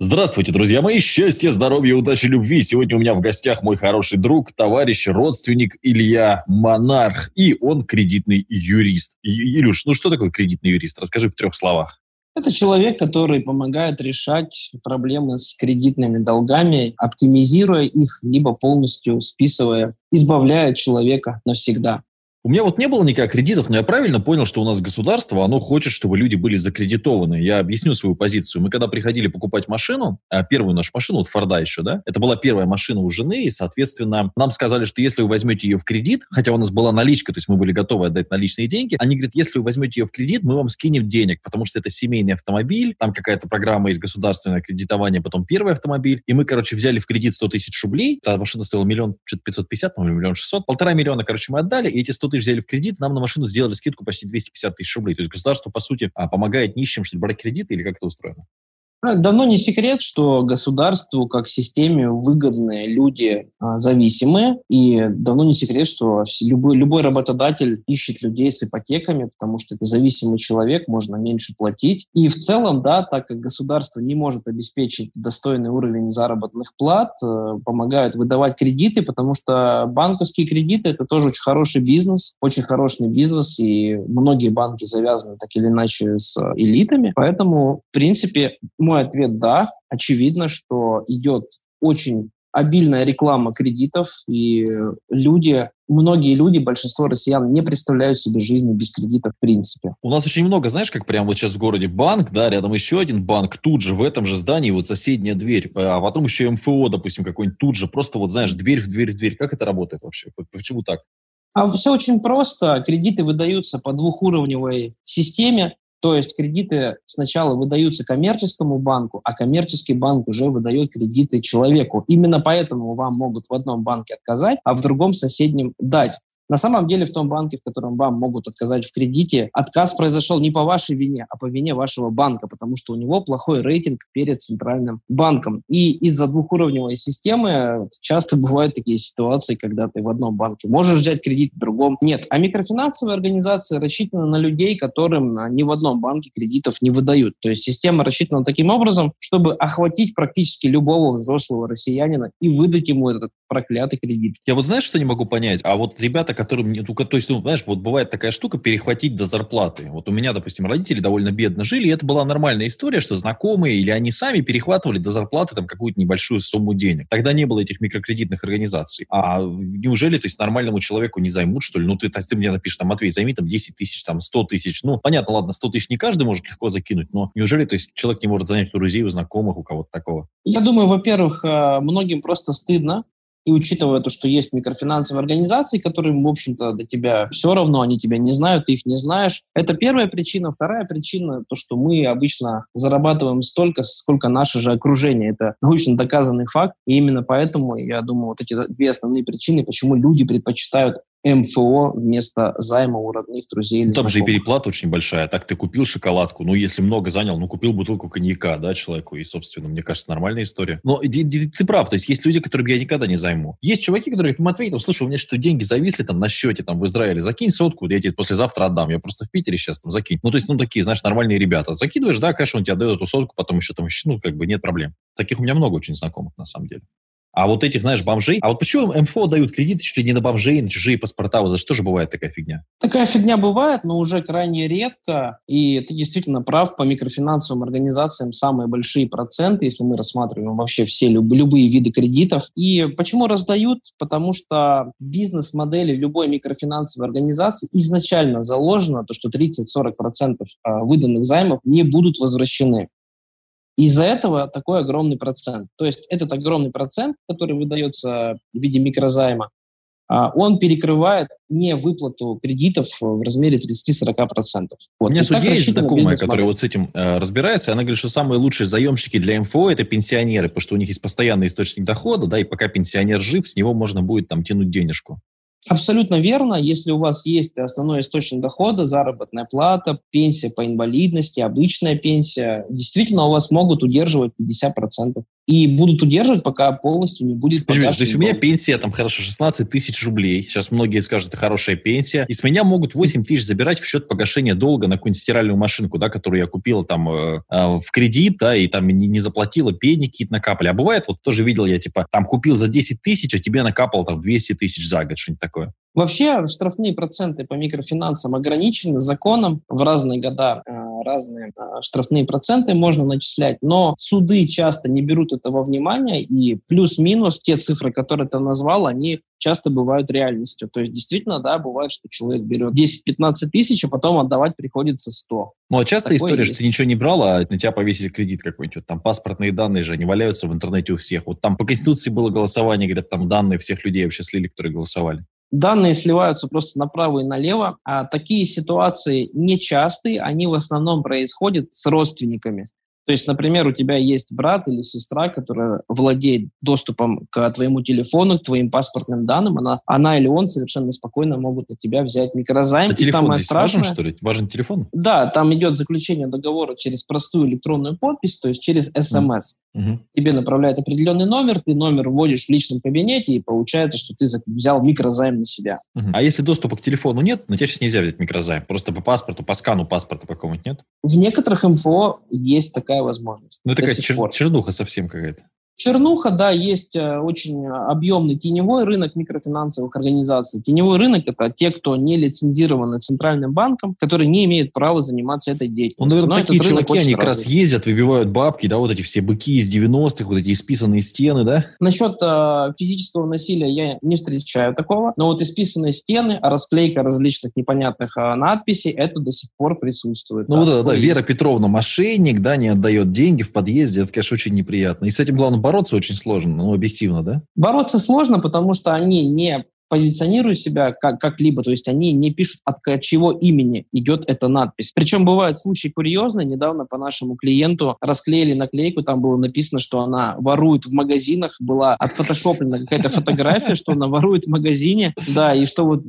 Здравствуйте, друзья мои! Счастья, здоровья, удачи, любви! Сегодня у меня в гостях мой хороший друг, товарищ, родственник Илья Монарх. И он кредитный юрист. Илюш, ну что такое кредитный юрист? Расскажи в трех словах. Это человек, который помогает решать проблемы с кредитными долгами, оптимизируя их, либо полностью списывая, избавляя человека навсегда. У меня вот не было никаких кредитов, но я правильно понял, что у нас государство, оно хочет, чтобы люди были закредитованы. Я объясню свою позицию. Мы когда приходили покупать машину, а, первую нашу машину, вот Форда еще, да, это была первая машина у жены, и, соответственно, нам сказали, что если вы возьмете ее в кредит, хотя у нас была наличка, то есть мы были готовы отдать наличные деньги, они говорят, если вы возьмете ее в кредит, мы вам скинем денег, потому что это семейный автомобиль, там какая-то программа из государственного кредитования, потом первый автомобиль, и мы, короче, взяли в кредит 100 тысяч рублей, та машина стоила миллион, что-то 550, по-моему, миллион шестьсот, полтора миллиона, короче, мы отдали, и эти 100 тысяч взяли в кредит, нам на машину сделали скидку почти 250 тысяч рублей. То есть государство, по сути, а, помогает нищим, что ли, брать кредиты или как это устроено? Ну, давно не секрет, что государству как системе выгодны люди а, зависимые, и давно не секрет, что любой, любой работодатель ищет людей с ипотеками, потому что это зависимый человек, можно меньше платить. И в целом, да, так как государство не может обеспечить достойный уровень заработных плат, э, помогают выдавать кредиты, потому что банковские кредиты – это тоже очень хороший бизнес, очень хороший бизнес, и многие банки завязаны так или иначе с элитами. Поэтому, в принципе, мой ответ – да. Очевидно, что идет очень обильная реклама кредитов, и люди, многие люди, большинство россиян не представляют себе жизни без кредитов в принципе. У нас очень много, знаешь, как прямо вот сейчас в городе банк, да, рядом еще один банк, тут же в этом же здании вот соседняя дверь, а потом еще МФО, допустим, какой-нибудь тут же, просто вот, знаешь, дверь в дверь в дверь. Как это работает вообще? Почему так? А все очень просто. Кредиты выдаются по двухуровневой системе. То есть кредиты сначала выдаются коммерческому банку, а коммерческий банк уже выдает кредиты человеку. Именно поэтому вам могут в одном банке отказать, а в другом соседнем дать. На самом деле в том банке, в котором вам могут отказать в кредите, отказ произошел не по вашей вине, а по вине вашего банка, потому что у него плохой рейтинг перед центральным банком. И из-за двухуровневой системы часто бывают такие ситуации, когда ты в одном банке можешь взять кредит, в другом нет. А микрофинансовые организации рассчитаны на людей, которым ни в одном банке кредитов не выдают. То есть система рассчитана таким образом, чтобы охватить практически любого взрослого россиянина и выдать ему этот проклятый кредит. Я вот знаешь, что не могу понять? А вот ребята, которым нет, то есть, ну, знаешь, вот бывает такая штука перехватить до зарплаты. Вот у меня, допустим, родители довольно бедно жили, и это была нормальная история, что знакомые или они сами перехватывали до зарплаты там какую-то небольшую сумму денег. Тогда не было этих микрокредитных организаций. А неужели, то есть, нормальному человеку не займут, что ли? Ну, ты, ты мне напишешь, там, Матвей, займи там 10 тысяч, там, 100 тысяч. Ну, понятно, ладно, 100 тысяч не каждый может легко закинуть, но неужели, то есть, человек не может занять у друзей, у знакомых, у кого-то такого? Я думаю, во-первых, э, многим просто стыдно и учитывая то, что есть микрофинансовые организации, которые, в общем-то, до тебя все равно, они тебя не знают, ты их не знаешь. Это первая причина. Вторая причина, то, что мы обычно зарабатываем столько, сколько наше же окружение. Это научно доказанный факт. И именно поэтому, я думаю, вот эти две основные причины, почему люди предпочитают МФО вместо займа у родных, друзей. Или Там же и переплата очень большая. Так ты купил шоколадку, ну, если много занял, ну, купил бутылку коньяка, да, человеку, и, собственно, мне кажется, нормальная история. Но ты, ты, ты прав, то есть есть люди, которым я никогда не займу. Есть чуваки, которые говорят, Матвей, там, слушай, у меня что, деньги зависли там на счете там в Израиле, закинь сотку, я тебе послезавтра отдам, я просто в Питере сейчас там закинь. Ну, то есть, ну, такие, знаешь, нормальные ребята. Закидываешь, да, конечно, он тебе отдает эту сотку, потом еще там, ну, как бы нет проблем. Таких у меня много очень знакомых, на самом деле. А вот этих, знаешь, бомжей... А вот почему МФО дают кредиты чуть ли не на бомжей, на чужие паспорта? Вот за что же бывает такая фигня? Такая фигня бывает, но уже крайне редко. И ты действительно прав, по микрофинансовым организациям самые большие проценты, если мы рассматриваем вообще все люб, любые виды кредитов. И почему раздают? Потому что бизнес-модели любой микрофинансовой организации изначально заложено то, что 30-40% а, выданных займов не будут возвращены. Из-за этого такой огромный процент. То есть этот огромный процент, который выдается в виде микрозайма, а, он перекрывает не выплату кредитов в размере 30-40%. Вот. У меня судья есть знакомая, которая вот с этим э, разбирается, она говорит, что самые лучшие заемщики для МФО – это пенсионеры, потому что у них есть постоянный источник дохода, да, и пока пенсионер жив, с него можно будет там тянуть денежку. Абсолютно верно. Если у вас есть основной источник дохода, заработная плата, пенсия по инвалидности, обычная пенсия, действительно у вас могут удерживать 50%. И будут удерживать, пока полностью не будет Подожди, То есть у меня пенсия, там, хорошо, 16 тысяч рублей. Сейчас многие скажут, это хорошая пенсия. И с меня могут 8 тысяч забирать в счет погашения долга на какую-нибудь стиральную машинку, да, которую я купил там э, э, в кредит, да, и там не, не заплатила, пени какие-то накапали. А бывает, вот тоже видел я, типа, там купил за 10 тысяч, а тебе накапал там 200 тысяч за год, что-нибудь такое. Вообще штрафные проценты по микрофинансам ограничены законом в разные года э, разные штрафные проценты можно начислять, но суды часто не берут этого внимания, и плюс-минус те цифры, которые ты назвал, они часто бывают реальностью. То есть действительно, да, бывает, что человек берет 10-15 тысяч, а потом отдавать приходится 100. Ну, а часто Такое история, есть. что ты ничего не брал, а на тебя повесили кредит какой-нибудь. Там паспортные данные же, они валяются в интернете у всех. Вот там по Конституции было голосование, говорят, там данные всех людей вообще слили, которые голосовали. Данные сливаются просто направо и налево. А такие ситуации нечастые, они в основном происходят с родственниками. То есть, например, у тебя есть брат или сестра, которая владеет доступом к твоему телефону, к твоим паспортным данным, она, она или он совершенно спокойно могут от тебя взять микрозайм. А и самое здесь страшное, важен, что ли? Важен телефон? Да, там идет заключение договора через простую электронную подпись, то есть через СМС. Угу. Тебе направляют определенный номер, ты номер вводишь в личном кабинете, и получается, что ты взял микрозайм на себя. Угу. А если доступа к телефону нет, на тебя сейчас нельзя взять микрозайм? Просто по паспорту, по скану паспорта какому-нибудь нет? В некоторых МФО есть такая возможность. Ну, такая чер- чернуха совсем какая-то. Чернуха, да, есть э, очень объемный теневой рынок микрофинансовых организаций. Теневой рынок – это те, кто не лицензированы Центральным банком, которые не имеют права заниматься этой деятельностью. Ну, наверное, такие чуваки, они как раз ездят, выбивают бабки, да, вот эти все быки из 90-х, вот эти исписанные стены, да? Насчет э, физического насилия я не встречаю такого, но вот исписанные стены, расклейка различных непонятных э, надписей, это до сих пор присутствует. Ну, да, да, да, Вера Петровна мошенник, да, не отдает деньги в подъезде, это, конечно, очень неприятно. И с этим, главное, бороться очень сложно, ну, объективно, да? Бороться сложно, потому что они не позиционируют себя как, как-либо, то есть они не пишут, от чего имени идет эта надпись. Причем бывают случаи курьезные. Недавно по нашему клиенту расклеили наклейку, там было написано, что она ворует в магазинах, была отфотошоплена какая-то фотография, что она ворует в магазине, да, и что вот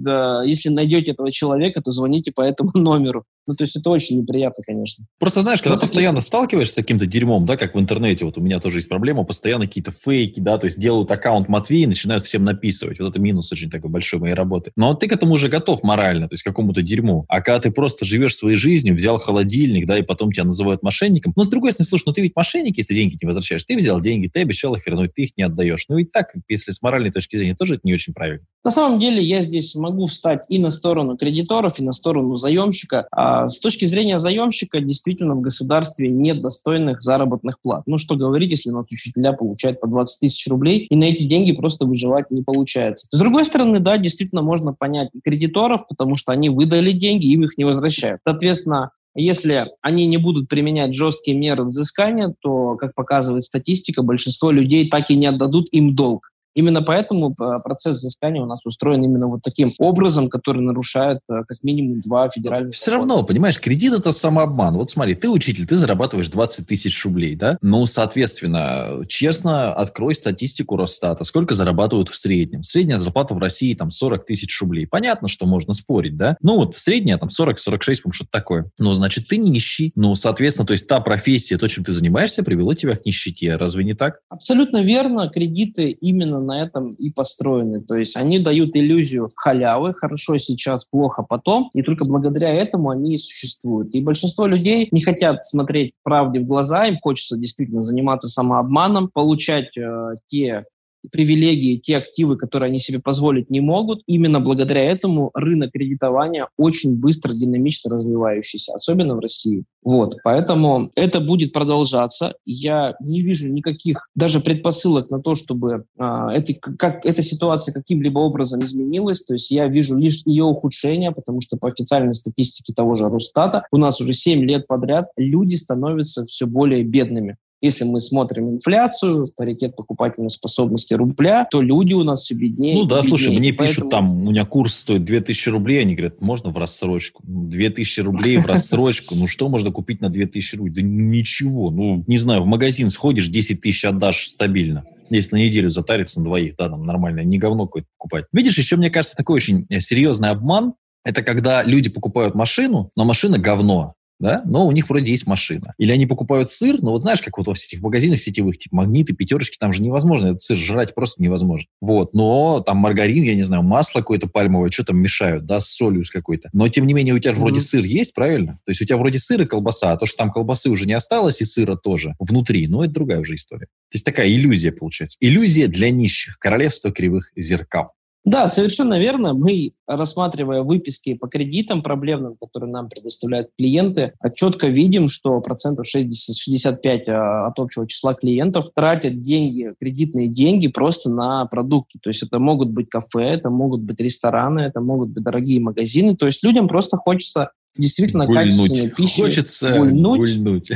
если найдете этого человека, то звоните по этому номеру. Ну, то есть это очень неприятно, конечно. Просто знаешь, когда Но постоянно если... сталкиваешься с каким-то дерьмом, да, как в интернете, вот у меня тоже есть проблема, постоянно какие-то фейки, да, то есть делают аккаунт Матвей и начинают всем написывать. Вот это минус очень такой большой моей работы. Но ты к этому уже готов морально, то есть к какому-то дерьму. А когда ты просто живешь своей жизнью, взял холодильник, да, и потом тебя называют мошенником. Но с другой стороны, слушай, ну ты ведь мошенник, если деньги не возвращаешь. Ты взял деньги, ты обещал их вернуть, ты их не отдаешь. Ну и так, если с моральной точки зрения, тоже это не очень правильно. На самом деле я здесь могу встать и на сторону кредиторов, и на сторону заемщика. А с точки зрения зрения заемщика, действительно в государстве нет достойных заработных плат. Ну, что говорить, если у нас учителя получают по 20 тысяч рублей, и на эти деньги просто выживать не получается. С другой стороны, да, действительно можно понять кредиторов, потому что они выдали деньги, им их не возвращают. Соответственно, если они не будут применять жесткие меры взыскания, то, как показывает статистика, большинство людей так и не отдадут им долг. Именно поэтому э, процесс взыскания у нас устроен именно вот таким образом, который нарушает э, как минимум два федеральных Все закона. равно, понимаешь, кредит – это самообман. Вот смотри, ты учитель, ты зарабатываешь 20 тысяч рублей, да? Ну, соответственно, честно, открой статистику Росстата. Сколько зарабатывают в среднем? Средняя зарплата в России там 40 тысяч рублей. Понятно, что можно спорить, да? Ну, вот средняя там 40-46, по что-то такое. Ну, значит, ты нищий. Ну, соответственно, то есть та профессия, то, чем ты занимаешься, привело тебя к нищете. Разве не так? Абсолютно верно. Кредиты именно на этом и построены. То есть они дают иллюзию халявы, хорошо сейчас, плохо потом, и только благодаря этому они и существуют. И большинство людей не хотят смотреть правде в глаза, им хочется действительно заниматься самообманом, получать э, те привилегии, те активы, которые они себе позволить не могут. Именно благодаря этому рынок кредитования очень быстро, динамично развивающийся, особенно в России. Вот, поэтому это будет продолжаться. Я не вижу никаких даже предпосылок на то, чтобы а, это, как, эта ситуация каким-либо образом изменилась. То есть я вижу лишь ее ухудшение, потому что по официальной статистике того же Росстата у нас уже 7 лет подряд люди становятся все более бедными. Если мы смотрим инфляцию, паритет покупательной способности рубля, то люди у нас все беднее. Ну да, беднее. слушай, мне Поэтому... пишут там, у меня курс стоит 2000 рублей, они говорят, можно в рассрочку? 2000 ну, рублей в рассрочку, ну что можно купить на 2000 рублей? Да ничего, ну не знаю, в магазин сходишь, 10 тысяч отдашь стабильно если на неделю затариться на двоих, да, там нормально, не говно какое-то покупать. Видишь, еще, мне кажется, такой очень серьезный обман, это когда люди покупают машину, но машина говно. Да, но у них вроде есть машина. Или они покупают сыр, но вот знаешь, как вот во всех этих магазинах сетевых, типа магниты, пятерочки, там же невозможно, этот сыр жрать просто невозможно. Вот, но там маргарин, я не знаю, масло какое-то пальмовое, что там мешают, да, с солью с какой-то. Но тем не менее у тебя mm-hmm. вроде сыр есть, правильно? То есть у тебя вроде сыр и колбаса, а то, что там колбасы уже не осталось и сыра тоже внутри, ну это другая уже история. То есть такая иллюзия получается. Иллюзия для нищих, королевство кривых зеркал. Да, совершенно верно. Мы, рассматривая выписки по кредитам проблемным, которые нам предоставляют клиенты, четко видим, что процентов 60, 65 а, от общего числа клиентов тратят деньги, кредитные деньги просто на продукты. То есть это могут быть кафе, это могут быть рестораны, это могут быть дорогие магазины. То есть людям просто хочется действительно гульнуть. качественной пищи. Хочется гульнуть. гульнуть.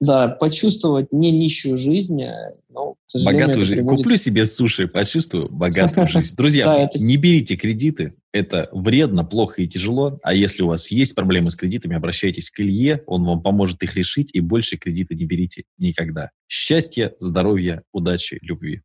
Да, почувствовать не нищую жизнь, а, но, богатую жизнь. Приводит... Куплю себе суши, почувствую богатую жизнь. Друзья, не берите кредиты, это вредно, плохо и тяжело. А если у вас есть проблемы с кредитами, обращайтесь к Илье, он вам поможет их решить, и больше кредиты не берите никогда. Счастья, здоровья, удачи, любви.